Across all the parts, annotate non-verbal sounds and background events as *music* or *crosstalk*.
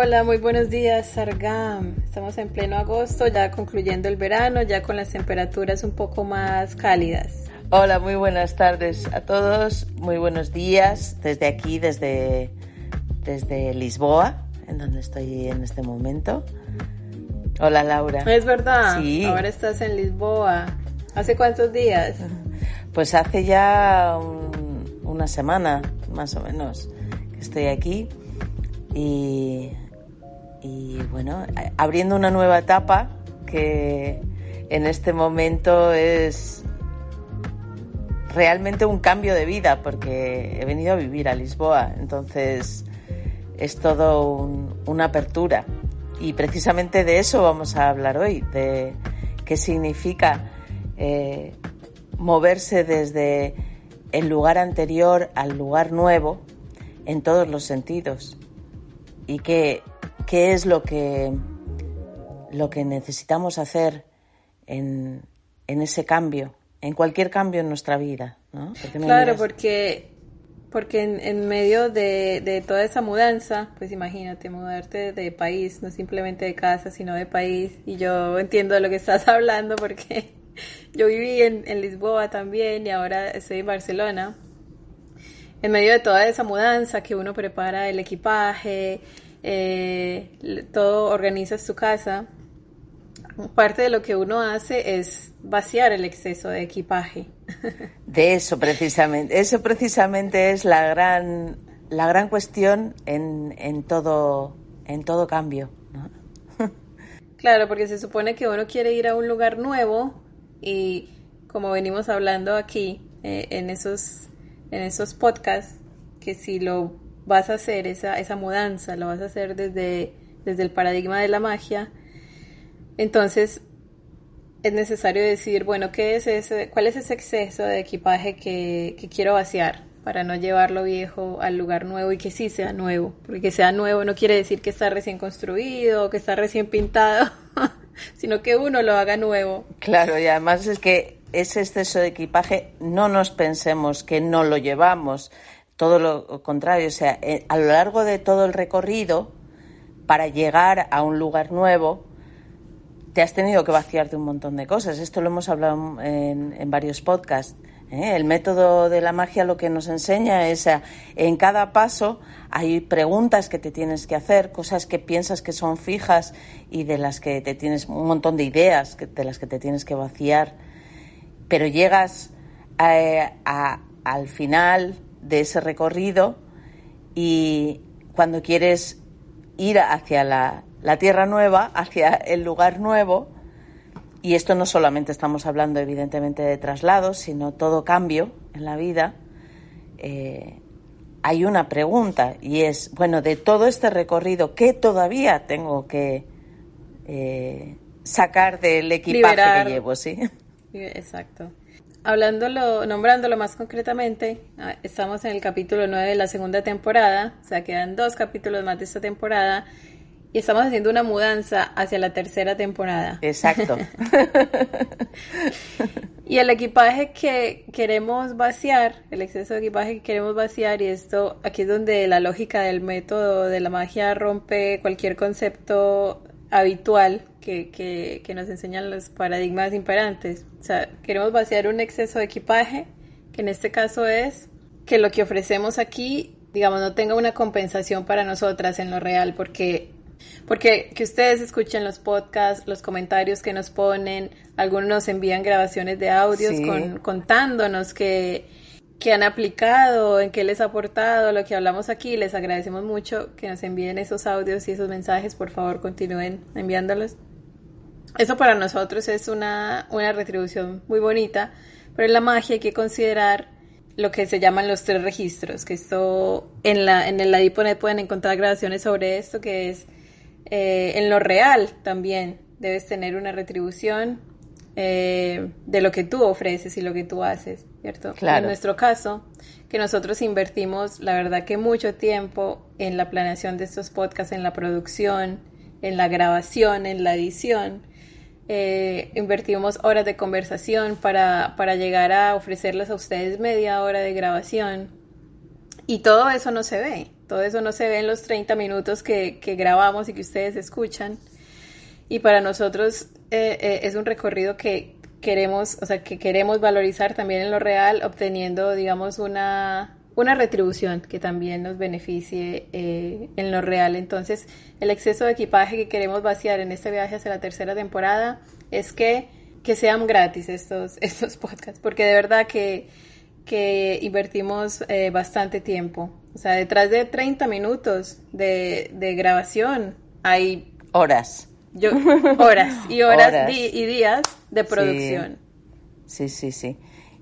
Hola, muy buenos días, Sargam. Estamos en pleno agosto, ya concluyendo el verano, ya con las temperaturas un poco más cálidas. Hola, muy buenas tardes a todos, muy buenos días desde aquí, desde, desde Lisboa, en donde estoy en este momento. Hola, Laura. Es verdad, Sí. ahora estás en Lisboa. ¿Hace cuántos días? Pues hace ya un- una semana, más o menos, que estoy aquí y, y bueno, abriendo una nueva etapa que en este momento es realmente un cambio de vida porque he venido a vivir a Lisboa, entonces es todo un- una apertura. Y precisamente de eso vamos a hablar hoy, de qué significa eh, moverse desde el lugar anterior al lugar nuevo en todos los sentidos. Y qué, qué es lo que, lo que necesitamos hacer en, en ese cambio, en cualquier cambio en nuestra vida. ¿no? ¿Por qué me Claro, porque, porque en, en medio de, de toda esa mudanza, pues imagínate, mudarte de país, no simplemente de casa, sino de país. Y yo entiendo de lo que estás *laughs* hablando porque yo viví en, en Lisboa también y ahora estoy en Barcelona. En medio de toda esa mudanza que uno prepara el equipaje, eh, todo organiza su casa, parte de lo que uno hace es vaciar el exceso de equipaje. *laughs* De eso precisamente, eso precisamente es la gran, la gran cuestión en, en todo, en todo cambio. ¿no? *laughs* Claro, porque se supone que uno quiere ir a un lugar nuevo y como venimos hablando aquí eh, en esos en esos podcasts, que si lo vas a hacer esa esa mudanza, lo vas a hacer desde desde el paradigma de la magia, entonces es necesario decir, bueno, ¿qué es ese, cuál es ese exceso de equipaje que, que quiero vaciar para no llevarlo viejo al lugar nuevo y que sí sea nuevo? Porque que sea nuevo no quiere decir que está recién construido, que está recién pintado, *laughs* sino que uno lo haga nuevo. Claro, y además es que ese exceso de equipaje no nos pensemos que no lo llevamos, todo lo contrario, o sea, eh, a lo largo de todo el recorrido, para llegar a un lugar nuevo, te has tenido que vaciar de un montón de cosas. Esto lo hemos hablado en, varios podcasts. ¿eh? El método de la magia lo que nos enseña es en cada paso hay preguntas que te tienes que hacer, cosas que piensas que son fijas y de las que te tienes un montón de ideas de las que te tienes que vaciar. Pero llegas a- a- al final de ese recorrido y cuando quieres ir hacia la, la tierra nueva, hacia el lugar nuevo, y esto no solamente estamos hablando evidentemente de traslados, sino todo cambio en la vida, eh, hay una pregunta y es, bueno, de todo este recorrido, ¿qué todavía tengo que eh, sacar del equipaje Liberar. que llevo? ¿sí? Exacto. Hablándolo, nombrándolo más concretamente, ah, estamos en el capítulo 9 de la segunda temporada, o sea, quedan dos capítulos más de esta temporada, y estamos haciendo una mudanza hacia la tercera temporada. Exacto. *laughs* Y el equipaje que queremos vaciar, el exceso de equipaje que queremos vaciar, y esto aquí es donde la lógica del método de la magia rompe cualquier concepto habitual que, que, que nos enseñan los paradigmas imperantes. O sea, queremos vaciar un exceso de equipaje, que en este caso es que lo que ofrecemos aquí, digamos, no tenga una compensación para nosotras en lo real, porque porque que ustedes escuchen los podcasts, los comentarios que nos ponen, algunos nos envían grabaciones de audios Sí. con, contándonos que, que han aplicado, en qué les ha aportado lo que hablamos aquí. Les agradecemos mucho que nos envíen esos audios y esos mensajes. Por favor, continúen enviándolos. eso para nosotros es una, una retribución muy bonita, pero en la magia hay que considerar lo que se llaman los tres registros, que esto en la en el Adiponet pueden encontrar grabaciones sobre esto, que es eh, en lo real también debes tener una retribución eh, de lo que tú ofreces y lo que tú haces, ¿cierto? En nuestro caso, que nosotros invertimos, la verdad que mucho tiempo en la planeación de estos podcasts, en la producción, en la grabación, en la edición, eh, invertimos horas de conversación para, para llegar a ofrecerles a ustedes media hora de grabación. Y todo eso no se ve, todo eso no se ve en los 30 minutos que, que grabamos y que ustedes escuchan. Y para nosotros eh, eh, es un recorrido que queremos, o sea, que queremos valorizar también en lo real, obteniendo, digamos, una, una retribución que también nos beneficie eh, en lo real. Entonces, el exceso de equipaje que queremos vaciar en este viaje hacia la tercera temporada es que, que sean gratis estos, *laughs* estos podcasts, porque de verdad que, que invertimos bastante tiempo. O sea, detrás de 30 minutos de, de grabación hay... Horas yo, *laughs* horas y horas, y días de producción. Sí, sí, sí.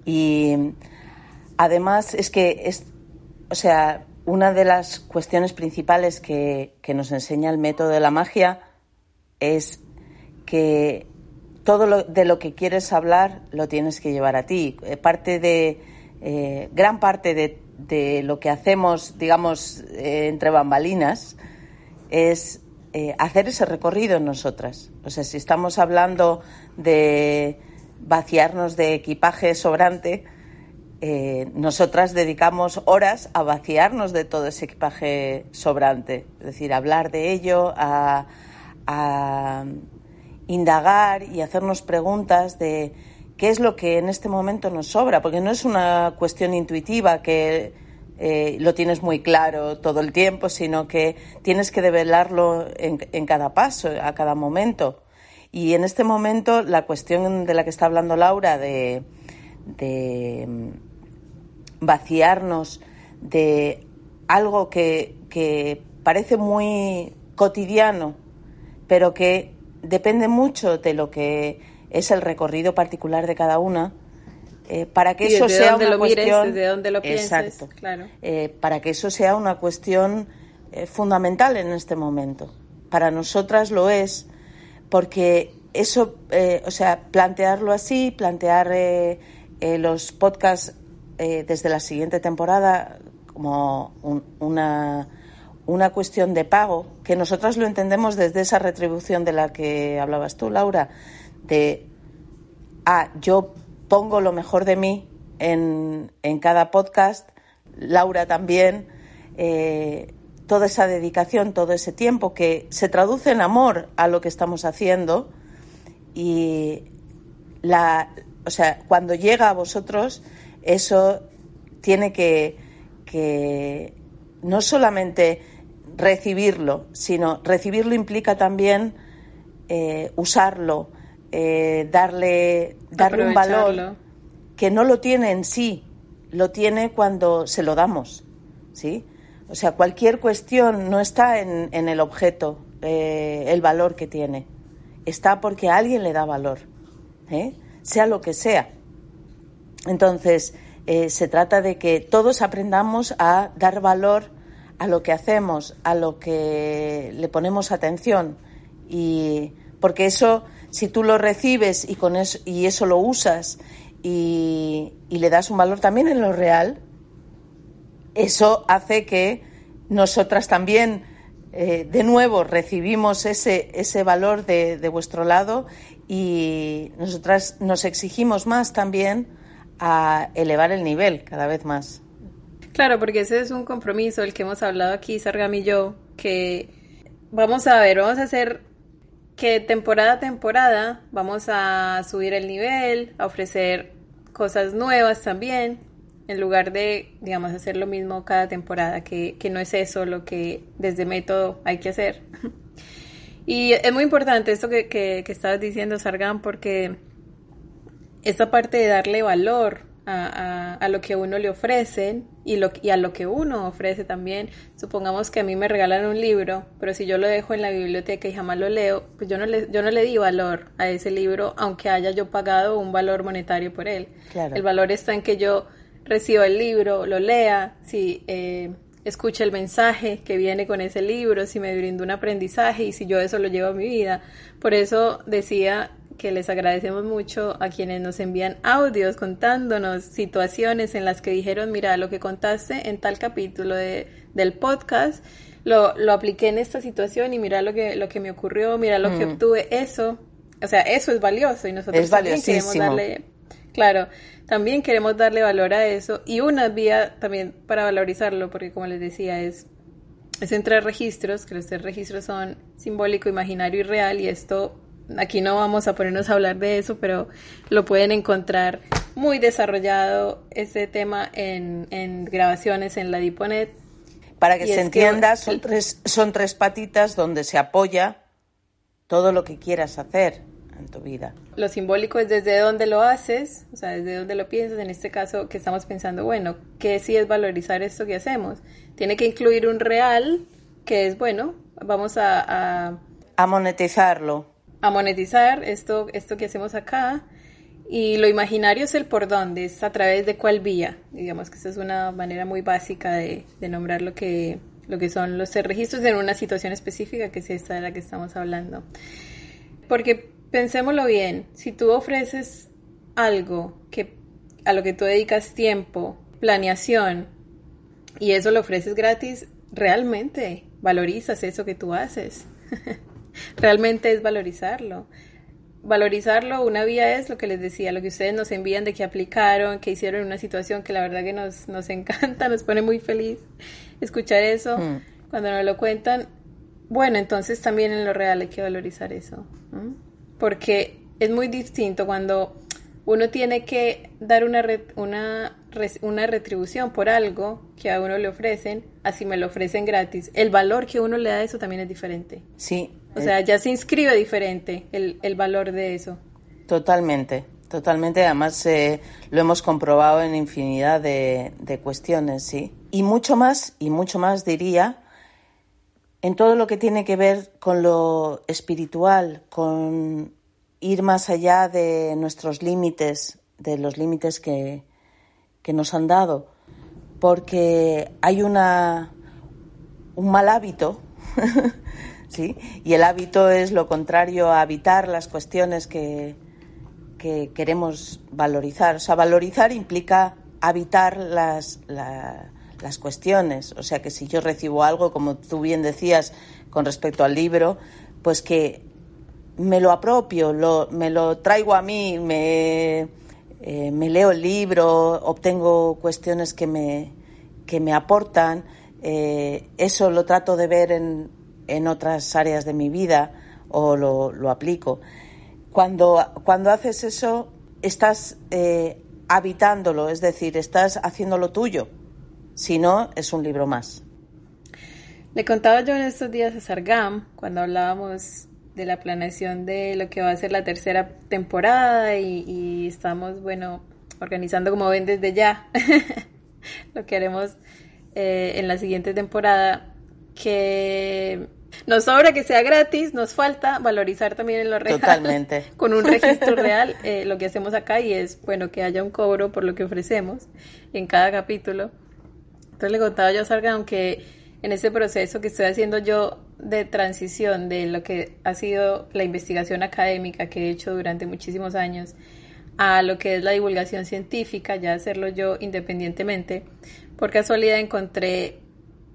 Y además es que, es, o sea, una de las cuestiones principales que, nos enseña el método de la magia es que todo lo, de lo que quieres hablar lo tienes que llevar a ti. Eh, parte de, eh, gran parte de, de, lo que hacemos, digamos, eh, entre bambalinas, es eh, hacer ese recorrido en nosotras. O sea, si estamos hablando de vaciarnos de equipaje sobrante, eh, nosotras dedicamos horas a vaciarnos de todo ese equipaje sobrante, es decir, hablar de ello, a, a indagar y hacernos preguntas de qué es lo que en este momento nos sobra, porque no es una cuestión intuitiva que eh, lo tienes muy claro todo el tiempo, sino que tienes que develarlo en, cada paso, a cada momento. Y en este momento la cuestión de la que está hablando Laura de, mm, vaciarnos de algo que, que parece muy cotidiano, pero que depende mucho de lo que es el recorrido particular de cada una, eh, para que eso sea una cuestión lo exacto, eh, para que eso sea una cuestión eh, fundamental en este momento. Para nosotras lo es porque eso o sea plantearlo así plantear los podcasts desde la siguiente temporada como una una cuestión de pago que nosotras lo entendemos desde esa retribución de la que hablabas tú Laura de ah yo pongo lo mejor de mí en, cada podcast, Laura también, eh, toda esa dedicación, todo ese tiempo que se traduce en amor a lo que estamos haciendo y la, o sea, cuando llega a vosotros, eso tiene que, que no solamente recibirlo, sino recibirlo implica también eh, usarlo, eh, darle, darle un valor que no lo tiene en sí, lo tiene cuando se lo damos, ¿sí? O sea, cualquier cuestión no está en, en el objeto, eh, el valor que tiene, está porque alguien le da valor, ¿eh? sea lo que sea. Entonces, se trata de que todos aprendamos a dar valor a lo que hacemos, a lo que le ponemos atención, y porque eso si tú lo recibes y, con eso, y eso lo usas y, le das un valor también en lo real, eso hace que nosotras también, eh, de nuevo, recibimos ese, ese valor de, de vuestro lado y nosotras nos exigimos más también a elevar el nivel cada vez más. Claro, porque ese es un compromiso el que hemos hablado aquí, Sargam y yo, que vamos a ver, vamos a hacer que temporada a temporada vamos a subir el nivel, a ofrecer cosas nuevas también, en lugar de, digamos, hacer lo mismo cada temporada, que, no es eso lo que desde método hay que hacer. *laughs* y es muy importante esto que, estabas diciendo, Sargán, porque esta parte de darle valor a, lo que uno le ofrecen y, lo, y a lo que uno ofrece también. Supongamos que a mí me regalan un libro, pero si yo lo dejo en la biblioteca y jamás lo leo, pues yo no le, yo no le di valor a ese libro, aunque haya yo pagado un valor monetario por él. El valor está en que yo reciba el libro, lo lea, si eh, escuche el mensaje que viene con ese libro, si me brinda un aprendizaje y si yo eso lo llevo a mi vida. Por eso decía que les agradecemos mucho a quienes nos envían audios contándonos situaciones en las que dijeron, mira, lo que contaste en tal capítulo de, del podcast, lo, lo apliqué en esta situación y mira lo que, lo que me ocurrió, mira lo que mm. obtuve, eso, o sea, eso es valioso y nosotros también queremos darle, claro, también queremos darle valor a eso y una vía también para valorizarlo, porque como les decía, es es entre registros, que los tres registros son simbólico, imaginario y real, y esto aquí no vamos a ponernos a hablar de eso, pero lo pueden encontrar muy desarrollado este tema en, en grabaciones en la Diponet. Para que se entienda, son, tres, son tres patitas donde se apoya todo lo que quieras hacer en tu vida. Lo simbólico es desde dónde lo haces, o sea, desde dónde lo piensas. En este caso, que estamos pensando, bueno, ¿qué sí es valorizar esto que hacemos? Tiene que incluir un real, que es, bueno, vamos a... A, a monetizarlo a monetizar esto, esto que hacemos acá. Y lo imaginario es el por dónde, es a través de cuál vía. Digamos que esa es una manera muy básica de, nombrar lo que, lo que son los registros en una situación específica, que es esta de la que estamos hablando. Porque pensémoslo bien, si tú ofreces algo que, a lo que tú dedicas tiempo, planeación, y eso lo ofreces gratis, realmente valorizas eso que tú haces. *laughs* realmente es valorizarlo. Valorizarlo, una vía es lo que les decía, lo que ustedes nos envían de que aplicaron, que hicieron en una situación que la verdad que nos, nos *laughs* encanta, nos pone muy feliz escuchar eso. Mm. Cuando nos lo cuentan, bueno, entonces también en lo real hay que valorizar eso. Porque es muy distinto cuando uno tiene que dar una, una, una retribución por algo que a uno le ofrecen, así me lo ofrecen gratis. El valor que uno le da a eso también es diferente. Sí, o sea, ya se inscribe diferente el, el valor de eso. Totalmente, totalmente. Además, eh, lo hemos comprobado en infinidad de, de cuestiones, sí. Y mucho más, y mucho más diría, en todo lo que tiene que ver con lo espiritual, con ir más allá de nuestros límites, de los límites que, que nos han dado. Porque hay una, un mal hábito *laughs* ¿sí? Y el hábito es lo contrario a habitar las cuestiones que, que queremos valorizar. O sea, valorizar implica habitar las, las cuestiones. O sea, que si yo recibo algo, como tú bien decías con respecto al libro, pues que me lo apropio, lo, me lo traigo a mí, me, eh, me leo el libro, obtengo cuestiones que me, que me aportan. Eh, eso lo trato de ver en, en otras áreas de mi vida o lo, aplico. Cuando, cuando haces eso, estás eh, habitándolo, es decir, estás haciéndolo tuyo. Si no, es un libro más. Le contaba yo en estos días a Sargam, cuando hablábamos de la planeación de lo que va a ser la tercera temporada y, estamos, bueno, organizando como ven desde ya *laughs* lo que haremos eh, en la siguiente temporada, que nos sobra que sea gratis, nos falta valorizar también en lo real. Totalmente. *laughs* Con un registro real, eh, lo que hacemos acá y es, bueno, que haya un cobro por lo que ofrecemos en cada capítulo. Entonces le contaba yo a Sargan que en ese proceso que estoy haciendo yo de transición de lo que ha sido la investigación académica que he hecho durante muchísimos años a lo que es la divulgación científica, ya hacerlo yo independientemente, por casualidad encontré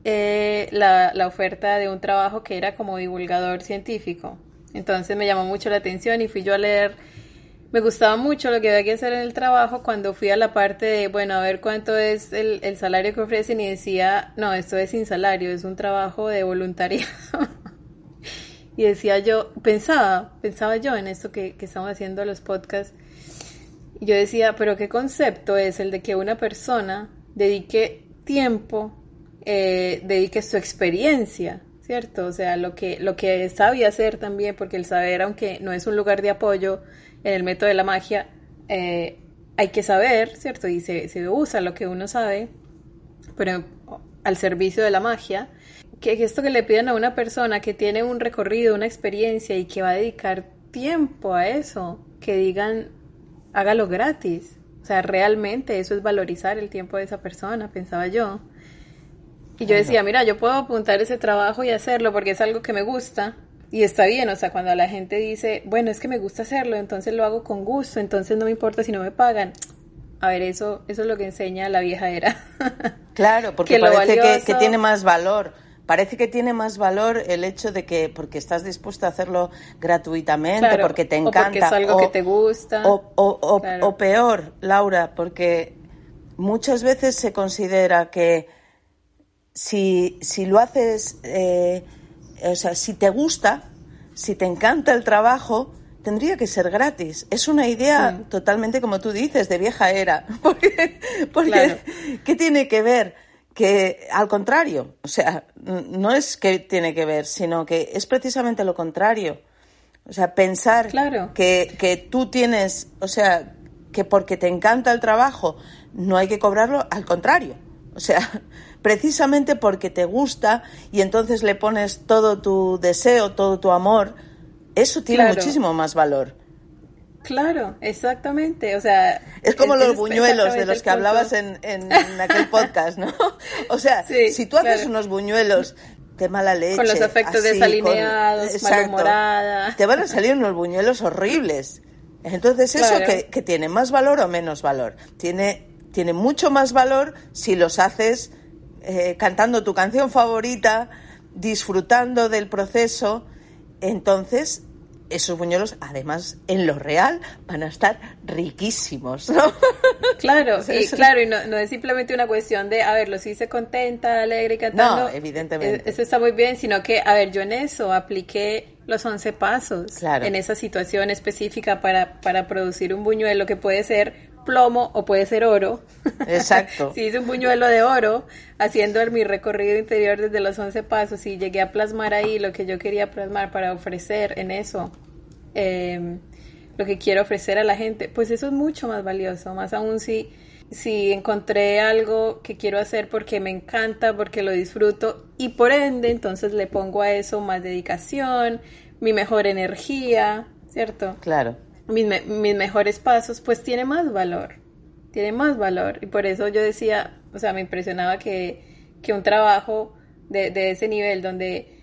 eh, la, la, oferta de un trabajo que era como divulgador científico. Entonces me llamó mucho la atención y fui yo a leer. Me gustaba mucho lo que había que hacer en el trabajo cuando fui a la parte de, bueno, a ver cuánto es el, el salario que ofrecen y decía, no, esto es sin salario, es un trabajo de voluntariado. *laughs* y decía yo, pensaba, pensaba yo en esto que, que estamos haciendo los podcasts. Y yo decía, pero ¿qué concepto es el de que una persona dedique tiempo eh, dedique su experiencia, ¿cierto? O sea, lo que, lo que sabía hacer también, porque el saber, aunque no es un lugar de apoyo en el método de la magia, eh, hay que saber, ¿cierto? Y se, se usa lo que uno sabe, pero al servicio de la magia, que esto que le piden a una persona que tiene un recorrido, una experiencia y que va a dedicar tiempo a eso, que digan, hágalo gratis. O sea, realmente eso es valorizar el tiempo de esa persona, pensaba yo. Y yo decía, mira, yo puedo apuntar ese trabajo y hacerlo porque es algo que me gusta y está bien, o sea, cuando la gente dice, bueno, es que me gusta hacerlo, entonces lo hago con gusto, entonces no me importa si no me pagan. A ver, eso, eso es lo que enseña la vieja era. *laughs* claro, porque parece que, tiene más valor. Parece que tiene más valor el hecho de que porque estás dispuesto a hacerlo gratuitamente, porque te encanta. O porque es algo que te gusta. O, o, o peor, Laura, porque muchas veces se considera que si, si lo haces, eh, o sea, si te gusta, si te encanta el trabajo, tendría que ser gratis. Es una idea totalmente, como tú dices, de vieja era. *laughs* Porque, porque ¿qué tiene que ver? Que al contrario, o sea, no es que tiene que ver, sino que es precisamente lo contrario. O sea, pensar que, que tú tienes, o sea, que porque te encanta el trabajo no hay que cobrarlo, al contrario. O sea, precisamente porque te gusta y entonces le pones todo tu deseo, todo tu amor, eso tiene muchísimo más valor. Claro, exactamente. O sea, es como los buñuelos de los que hablabas en, en, aquel podcast, ¿no? O sea, *laughs* si tú haces unos buñuelos de mala leche, con los efectos desalineados, malhumorada, te van a salir unos buñuelos horribles. Entonces, ¿eso que, que, tiene más valor o menos valor? Tiene, tiene mucho más valor si los haces eh, cantando tu canción favorita, disfrutando del proceso, entonces esos buñuelos, además, en lo real, van a estar riquísimos, ¿no? *laughs* Claro, y, claro, y no, es simplemente una cuestión de, a ver, los hice contenta, alegre y cantando. No, evidentemente. Eso está muy bien, sino que, a ver, yo en eso apliqué los 11 pasos. En esa situación específica para, para producir un buñuelo que puede ser plomo o puede ser oro. Exacto. *laughs* si hice un buñuelo de oro haciendo mi recorrido interior desde los 11 pasos y llegué a plasmar ahí lo que yo quería plasmar para ofrecer en eso, em, lo que quiero ofrecer a la gente, pues eso es mucho más valioso, más aún si, si encontré algo que quiero hacer porque me encanta, porque lo disfruto y por ende entonces le pongo a eso más dedicación, mi mejor energía, ¿cierto? Claro mis, mis mejores pasos, pues tiene más valor, tiene más valor. Y por eso yo decía, o sea, me impresionaba que, que un trabajo de, de ese nivel, donde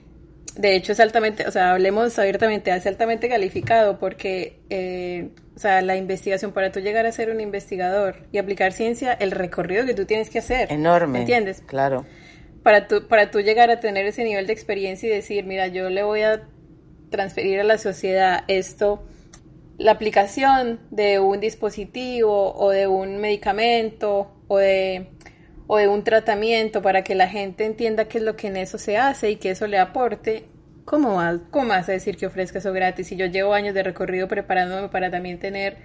de hecho es altamente, o sea, hablemos abiertamente, es altamente calificado porque, eh, o sea, la investigación, para tú llegar a ser un investigador y aplicar ciencia, el recorrido que tú tienes que hacer. Enorme. entiendes? Claro. Para tú, para tú llegar a tener ese nivel de experiencia y decir, mira, yo le voy a transferir a la sociedad esto la aplicación de un dispositivo o de un medicamento o de, o de un tratamiento para que la gente entienda qué es lo que en eso se hace y que eso le aporte, ¿cómo vas, cómo vas a decir que ofrezca eso gratis? Si yo llevo años de recorrido preparándome para también tener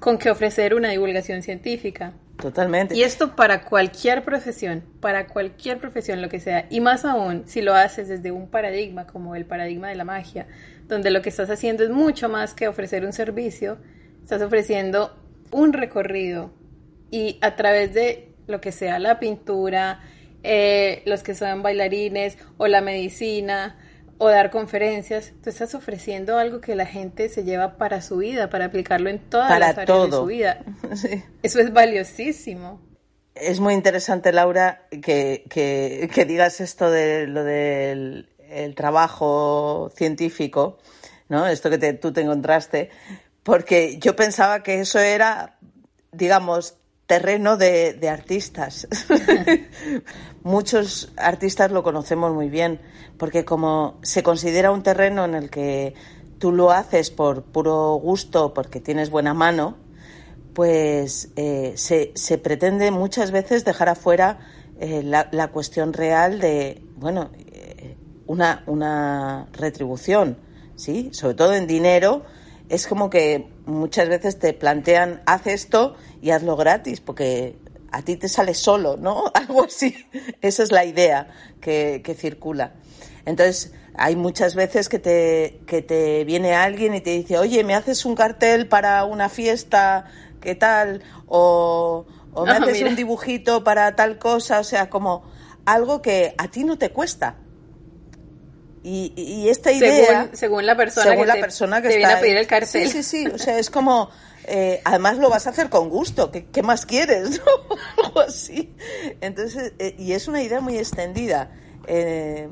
con qué ofrecer una divulgación científica. Totalmente. Y esto para cualquier profesión, para cualquier profesión, lo que sea. Y más aún si lo haces desde un paradigma como el paradigma de la magia, donde lo que estás haciendo es mucho más que ofrecer un servicio, estás ofreciendo un recorrido y a través de lo que sea la pintura, eh, los que son bailarines o la medicina o dar conferencias, tú estás ofreciendo algo que la gente se lleva para su vida, para aplicarlo en todas las áreas de su vida. *laughs* Eso es valiosísimo. Es muy interesante, Laura, que, que digas esto de lo del el trabajo científico, ¿no? Esto que tú te encontraste, porque yo pensaba que eso era, digamos, terreno de, de artistas. *laughs* Muchos artistas lo conocemos muy bien, porque como se considera un terreno en el que tú lo haces por puro gusto, porque tienes buena mano, pues eh, se, se, pretende muchas veces dejar afuera eh, la, cuestión real de, bueno, una, una retribución, ¿sí? Sobre todo en dinero, es como que muchas veces te plantean, haz esto y hazlo gratis, porque a ti te sale solo, ¿no? *laughs* Algo así. Esa es la idea que, que circula. Entonces, hay muchas veces que te, que te viene alguien y te dice, oye, ¿me haces un cartel para una fiesta ¿qué tal? O, o me Ah, haces mira. un dibujito para tal cosa, o sea, como algo que a ti no te cuesta. Y, y esta idea... según, según la persona según que la te, persona que te está viene a pedir el cartel. Sí, sí, sí. O sea, es como. eh, además lo vas a hacer con gusto. ¿Qué, qué más quieres? *laughs* ¿no? Algo así. Entonces, eh, y es una idea muy extendida eh,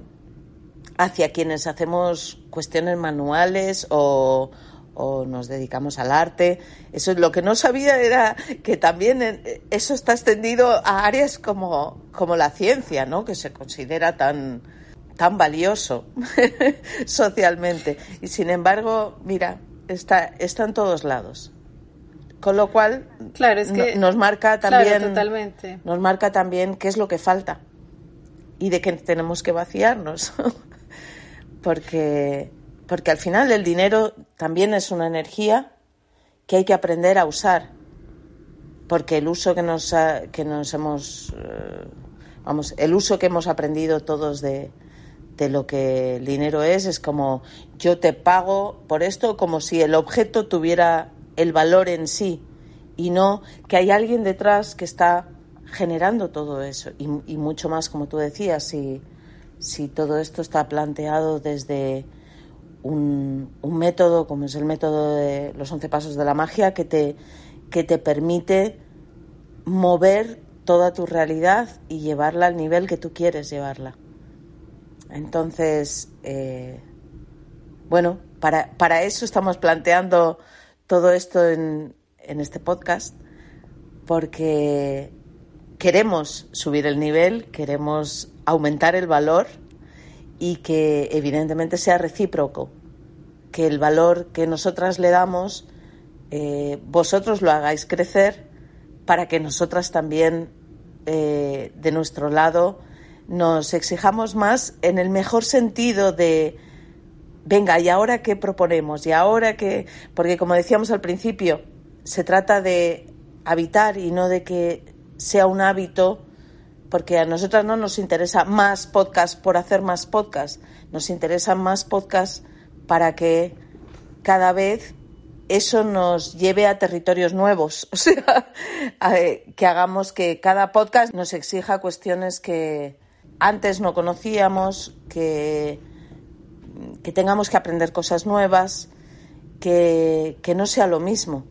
hacia quienes hacemos cuestiones manuales o, o nos dedicamos al arte. Eso lo que no sabía era que también eh, eso está extendido a áreas como, como la ciencia, ¿no? Que se considera tan tan valioso *laughs* socialmente. Y sin embargo, mira, está, está en todos lados. Con lo cual, Claro, es que- no- nos marca también. Nos marca también qué es lo que falta. Y de qué tenemos que vaciarnos. *laughs* porque, porque al final el dinero también es una energía que hay que aprender a usar. Porque el uso que nos, ha- que nos hemos. eh, vamos, el uso que hemos aprendido todos de, de lo que el dinero es es como yo te pago por esto como si el objeto tuviera el valor en sí y no que hay alguien detrás que está generando todo eso y, y mucho más como tú decías si, si todo esto está planteado desde un, un método como es el método de los 11 pasos de la magia que te, que te permite mover toda tu realidad y llevarla al nivel que tú quieres llevarla. Entonces, eh, bueno, para, para eso estamos planteando todo esto en, en este podcast, porque queremos subir el nivel, queremos aumentar el valor y que evidentemente sea recíproco, que el valor que nosotras le damos, eh, vosotros lo hagáis crecer para que nosotras también, eh, de nuestro lado, nos exijamos más en el mejor sentido de, venga, ¿y ahora qué proponemos? ¿Y ahora qué? Porque como decíamos al principio, se trata de habitar y no de que sea un hábito, porque a nosotras no nos interesa más podcast por hacer más podcast, nos interesan más podcasts para que cada vez eso nos lleve a territorios nuevos, *laughs* o sea, a- que hagamos que cada podcast nos exija cuestiones que antes no conocíamos, que, que tengamos que aprender cosas nuevas, que, que no sea lo mismo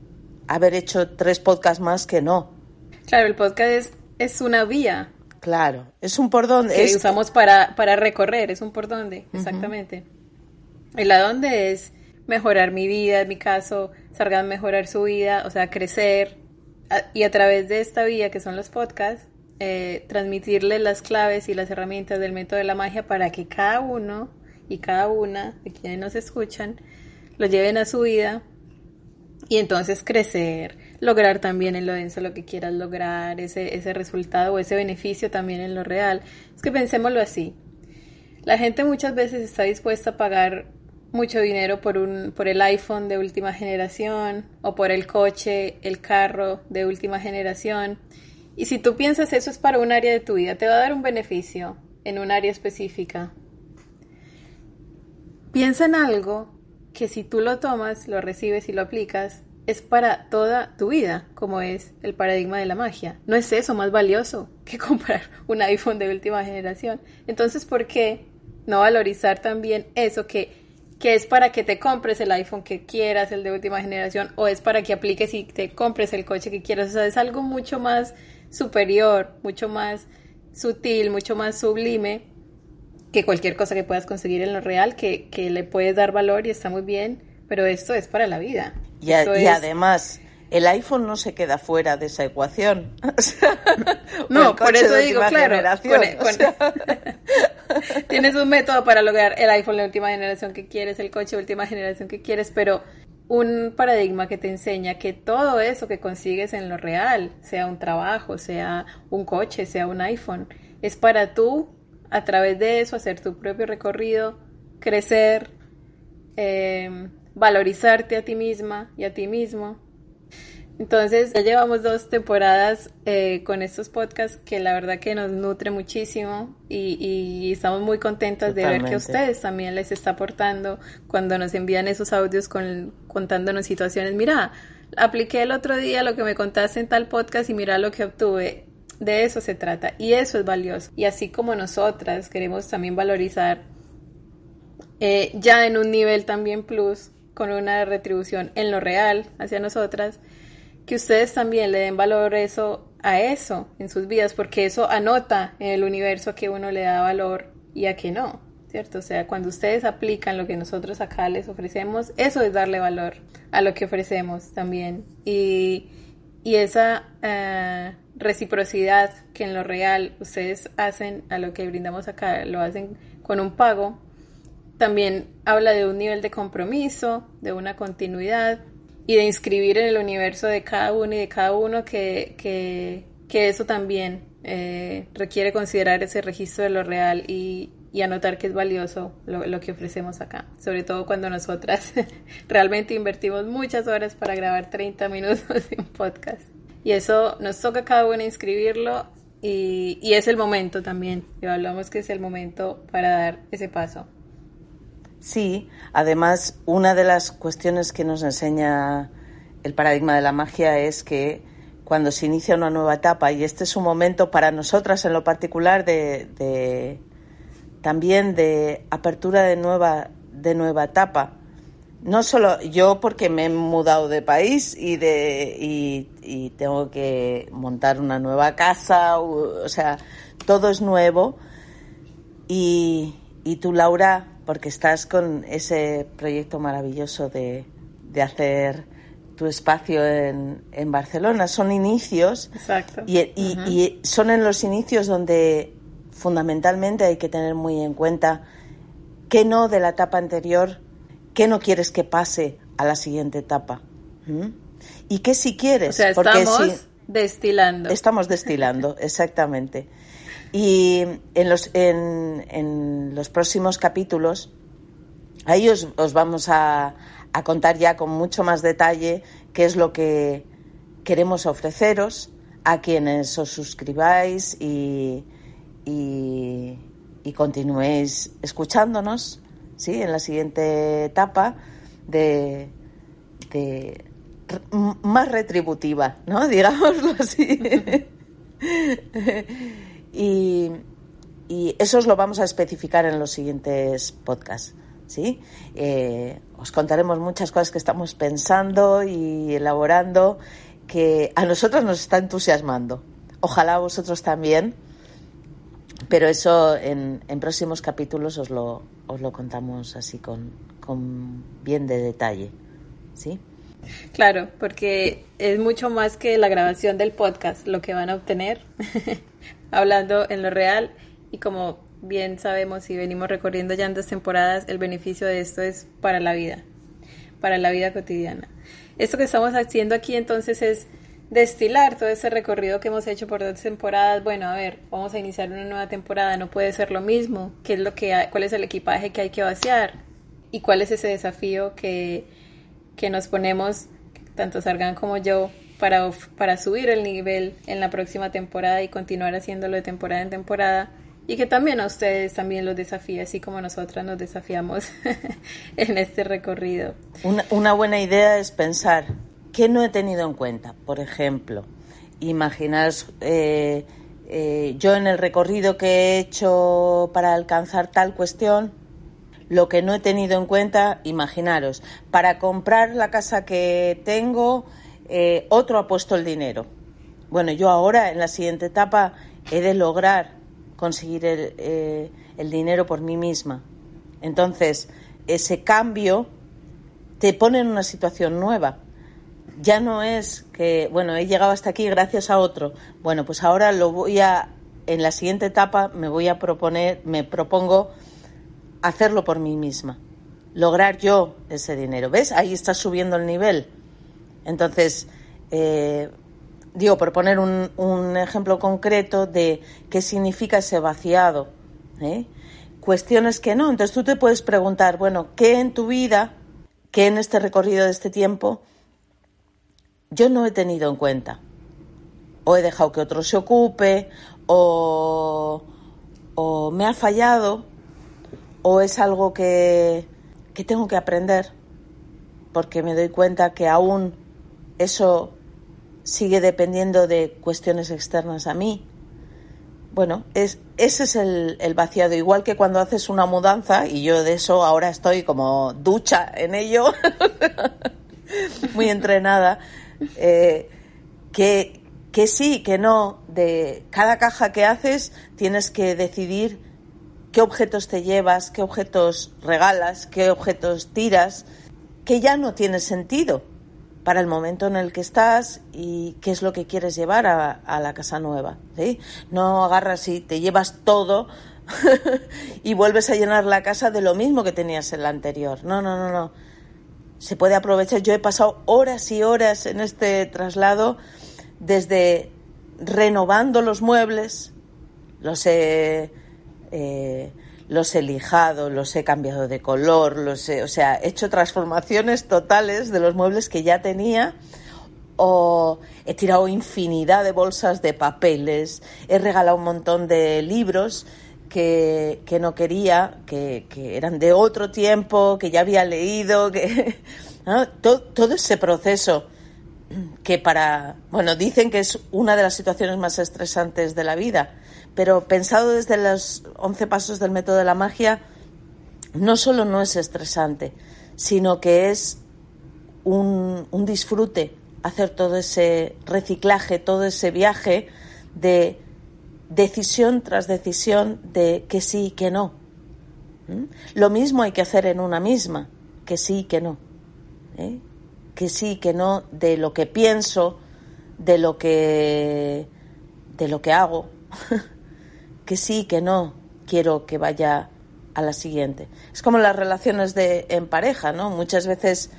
haber hecho tres podcasts más que no. Claro, el podcast es, es una vía Claro, es un por dónde. que es- usamos para, para recorrer, es un por dónde, exactamente. El a dónde es mejorar mi vida, en mi caso, Sargan mejorar su vida, o sea, crecer, y a través de esta vía que son los podcasts, eh, transmitirles las claves y las herramientas del método de la magia para que cada uno y cada una de quienes nos escuchan lo lleven a su vida y entonces crecer, lograr también en lo denso lo que quieras lograr, ese, ese resultado o ese beneficio también en lo real. Es que pensémoslo así. La gente muchas veces está dispuesta a pagar mucho dinero por un por el iPhone de última generación o por el coche, el carro de última generación. Y si tú piensas eso es para un área de tu vida, te va a dar un beneficio en un área específica. Piensa en algo que si tú lo tomas, lo recibes y lo aplicas, es para toda tu vida, como es el paradigma de la magia. No es eso más valioso que *laughs* comprar un iPhone de última generación. Entonces, ¿por qué no valorizar también eso que, que es para que te compres el iPhone que quieras, el de última generación, o es para que apliques y te compres el coche que quieras? O sea, es algo mucho más superior, mucho más sutil, mucho más sublime que cualquier cosa que puedas conseguir en lo real, que, que le puedes dar valor y está muy bien, pero esto es para la vida. Y, a- y es- además, el iPhone no se queda fuera de esa ecuación. *laughs* *laughs* No, por eso digo, claro, generación, con- o con- sea, *laughs* Tienes un método para lograr el iPhone de última generación que quieres, el coche de última generación que quieres, pero un paradigma que te enseña que todo eso que consigues en lo real, sea un trabajo, sea un coche, sea un iPhone, es para tú, a través de eso, hacer tu propio recorrido, crecer, eh, valorizarte a ti misma y a ti mismo. Entonces, ya llevamos dos temporadas eh, con estos podcasts que la verdad que nos nutre muchísimo y, y estamos muy contentas de ver que a ustedes también les está aportando cuando nos envían esos audios con, contándonos situaciones. Mira, apliqué el otro día lo que me contaste en tal podcast y mira lo que obtuve. De eso se trata y eso es valioso. Y así como nosotras queremos también valorizar eh, ya en un nivel también plus, con una retribución en lo real hacia nosotras, que ustedes también le den valor eso a eso en sus vidas, porque eso anota en el universo a que uno le da valor y a que no, ¿cierto? O sea, cuando ustedes aplican lo que nosotros acá les ofrecemos, eso es darle valor a lo que ofrecemos también. Y, y esa eh, reciprocidad que en lo real ustedes hacen a lo que brindamos acá, lo hacen con un pago, también habla de un nivel de compromiso, de una continuidad y de inscribir en el universo de cada uno y de cada uno que, que, que eso también eh, requiere considerar ese registro de lo real y, y anotar que es valioso lo, lo, que ofrecemos acá, sobre todo cuando nosotras *laughs* realmente invertimos muchas horas para grabar 30 minutos de un podcast. Y eso nos toca cada uno inscribirlo y, y es el momento también, hablamos que es el momento para dar ese paso. Sí, además una de las cuestiones que nos enseña el paradigma de la magia es que cuando se inicia una nueva etapa, y este es un momento para nosotras en lo particular de, de también de apertura de nueva, de nueva etapa. No solo yo porque me he mudado de país y, de, y, tengo que montar una nueva casa, o, o sea, todo es nuevo. Y, y tú, Laura, porque estás con ese proyecto maravilloso de, de hacer tu espacio en, en, Barcelona. Son inicios. Exacto. Y, y, uh -huh. y, son en los inicios donde fundamentalmente hay que tener muy en cuenta qué no de la etapa anterior, qué no quieres que pase a la siguiente etapa. ¿Mm? Y qué si quieres. O sea, porque estamos si, destilando. Estamos destilando, *laughs* exactamente. Y en los, en, en los próximos capítulos, ahí os, os vamos a, a, contar ya con mucho más detalle qué es lo que queremos ofreceros a quienes os suscribáis y, y, y continuéis escuchándonos ¿sí? en la siguiente etapa de, de más retributiva, ¿no? *laughs* Digámoslo así. *laughs* Y, y, eso os lo vamos a especificar en los siguientes podcasts. ¿sí? Eh, os contaremos muchas cosas que estamos pensando y elaborando que a nosotros nos está entusiasmando. Ojalá a vosotros también, pero eso en, en próximos capítulos os lo, os lo contamos así con, con bien de detalle. ¿sí? Claro, porque es mucho más que la grabación del podcast lo que van a obtener *laughs* hablando en lo real y como bien sabemos y venimos recorriendo ya en dos temporadas, el beneficio de esto es para la vida, para la vida cotidiana. Esto que estamos haciendo aquí entonces es destilar todo ese recorrido que hemos hecho por dos temporadas. Bueno, a ver, vamos a iniciar una nueva temporada, no puede ser lo mismo. ¿Qué es lo que hay, cuál es el equipaje que hay que vaciar? ¿Y cuál es ese desafío que, que nos ponemos, tanto Sargan como yo, para, para subir el nivel en la próxima temporada y continuar haciéndolo de temporada en temporada? y que también a ustedes también los desafíe, así como nosotras nos desafiamos *laughs* en este recorrido. Una, buena idea es pensar, ¿qué no he tenido en cuenta? Por ejemplo, imaginaos, eh, eh, yo en el recorrido que he hecho para alcanzar tal cuestión, lo que no he tenido en cuenta, imaginaros, para comprar la casa que tengo, eh, otro ha puesto el dinero. Bueno, yo ahora en la siguiente etapa he de lograr conseguir el, eh, el dinero por mí misma. Entonces, ese cambio te pone en una situación nueva. Ya no es que, bueno, he llegado hasta aquí gracias a otro. Bueno, pues ahora lo voy a, en la siguiente etapa me voy a proponer, me propongo hacerlo por mí misma. Lograr yo ese dinero. ¿Ves? Ahí está subiendo el nivel. Entonces, eh, digo, por poner un, ejemplo concreto de qué significa ese vaciado. ¿eh? Cuestiones que no. Entonces tú te puedes preguntar, bueno, ¿qué en tu vida, qué en este recorrido de este tiempo, yo no he tenido en cuenta? O he dejado que otro se ocupe, o, o me ha fallado, o es algo que, que tengo que aprender, porque me doy cuenta que aún eso sigue dependiendo de cuestiones externas a mí. Bueno, es, ese es el, el, vaciado, igual que cuando haces una mudanza, y yo de eso ahora estoy como ducha en ello, *laughs* muy entrenada, eh, que, que sí, que no, de cada caja que haces tienes que decidir qué objetos te llevas, qué objetos regalas, qué objetos tiras, que ya no tiene sentido para el momento en el que estás y qué es lo que quieres llevar a, la casa nueva. ¿sí? No agarras y te llevas todo *laughs* y vuelves a llenar la casa de lo mismo que tenías en la anterior. No, no, no, no. Se puede aprovechar. Yo he pasado horas y horas en este traslado desde renovando los muebles, los he eh, los he lijado, los he cambiado de color, los he, o sea, he hecho transformaciones totales de los muebles que ya tenía. O he tirado infinidad de bolsas de papeles, he regalado un montón de libros que, que no quería, que, que, eran de otro tiempo, que ya había leído, que *laughs* todo, todo ese proceso que para, bueno, dicen que es una de las situaciones más estresantes de la vida, pero pensado desde los 11 pasos del método de la magia, no solo no es estresante, sino que es un, disfrute hacer todo ese reciclaje, todo ese viaje de decisión tras decisión de que sí y que no. ¿Mm? Lo mismo hay que hacer en una misma, que sí y que no. ¿eh? Que sí y que no de lo que pienso, de lo que de lo que hago. *laughs* que sí, que no, quiero que vaya a la siguiente. Es como las relaciones de, en pareja, ¿no? Muchas veces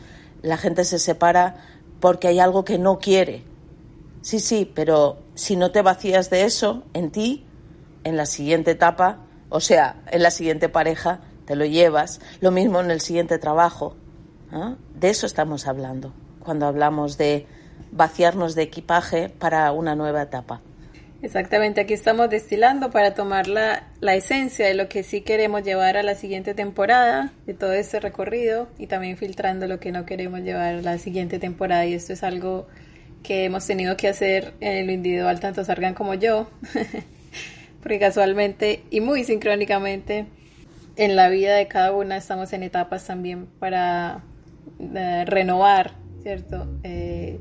la gente se separa porque hay algo que no quiere. Sí, sí, pero si no te vacías de eso en ti, en la siguiente etapa, o sea, en la siguiente pareja, te lo llevas. Lo mismo en el siguiente trabajo. De eso estamos hablando cuando hablamos de vaciarnos de equipaje para una nueva etapa. Exactamente, aquí estamos destilando para tomar la, la, esencia de lo que sí queremos llevar a la siguiente temporada, de todo este recorrido, y también filtrando lo que no queremos llevar a la siguiente temporada. Y esto es algo que hemos tenido que hacer en lo individual, tanto Sargan como yo, *laughs* porque casualmente y muy sincrónicamente en la vida de cada una estamos en etapas también para eh, renovar, ¿cierto? Eh,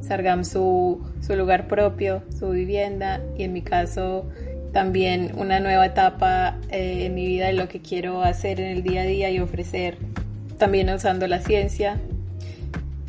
Sargam su, su lugar propio, su vivienda y en mi caso también una nueva etapa eh, en mi vida de lo que quiero hacer en el día a día y ofrecer, también usando la ciencia,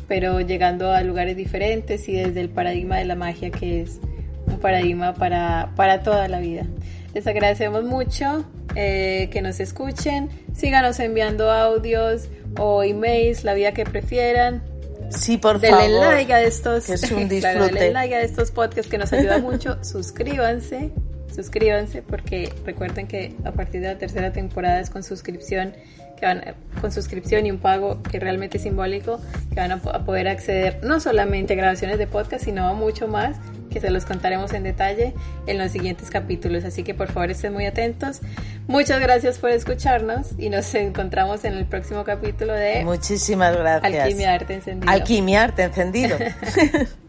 pero llegando a lugares diferentes y desde el paradigma de la magia que es un paradigma para, para toda la vida. Les agradecemos mucho eh, que nos escuchen, síganos enviando audios o emails, la vía que prefieran. Sí, por denle favor. like a estos, que es un disfrute. *laughs* claro, denle like a estos podcasts que nos ayuda mucho. suscríbanse, suscríbanse porque recuerden que a partir de la tercera temporada es con suscripción que van con suscripción y un pago que realmente es simbólico que van a, a poder acceder no solamente a grabaciones de podcast sino a mucho más que se los contaremos en detalle en los siguientes capítulos. Así que por favor estén muy atentos. Muchas gracias por escucharnos y nos *laughs* encontramos en el próximo capítulo de Muchísimas gracias. Alquimia Arte Encendido. Alquimia Arte Encendido. *laughs*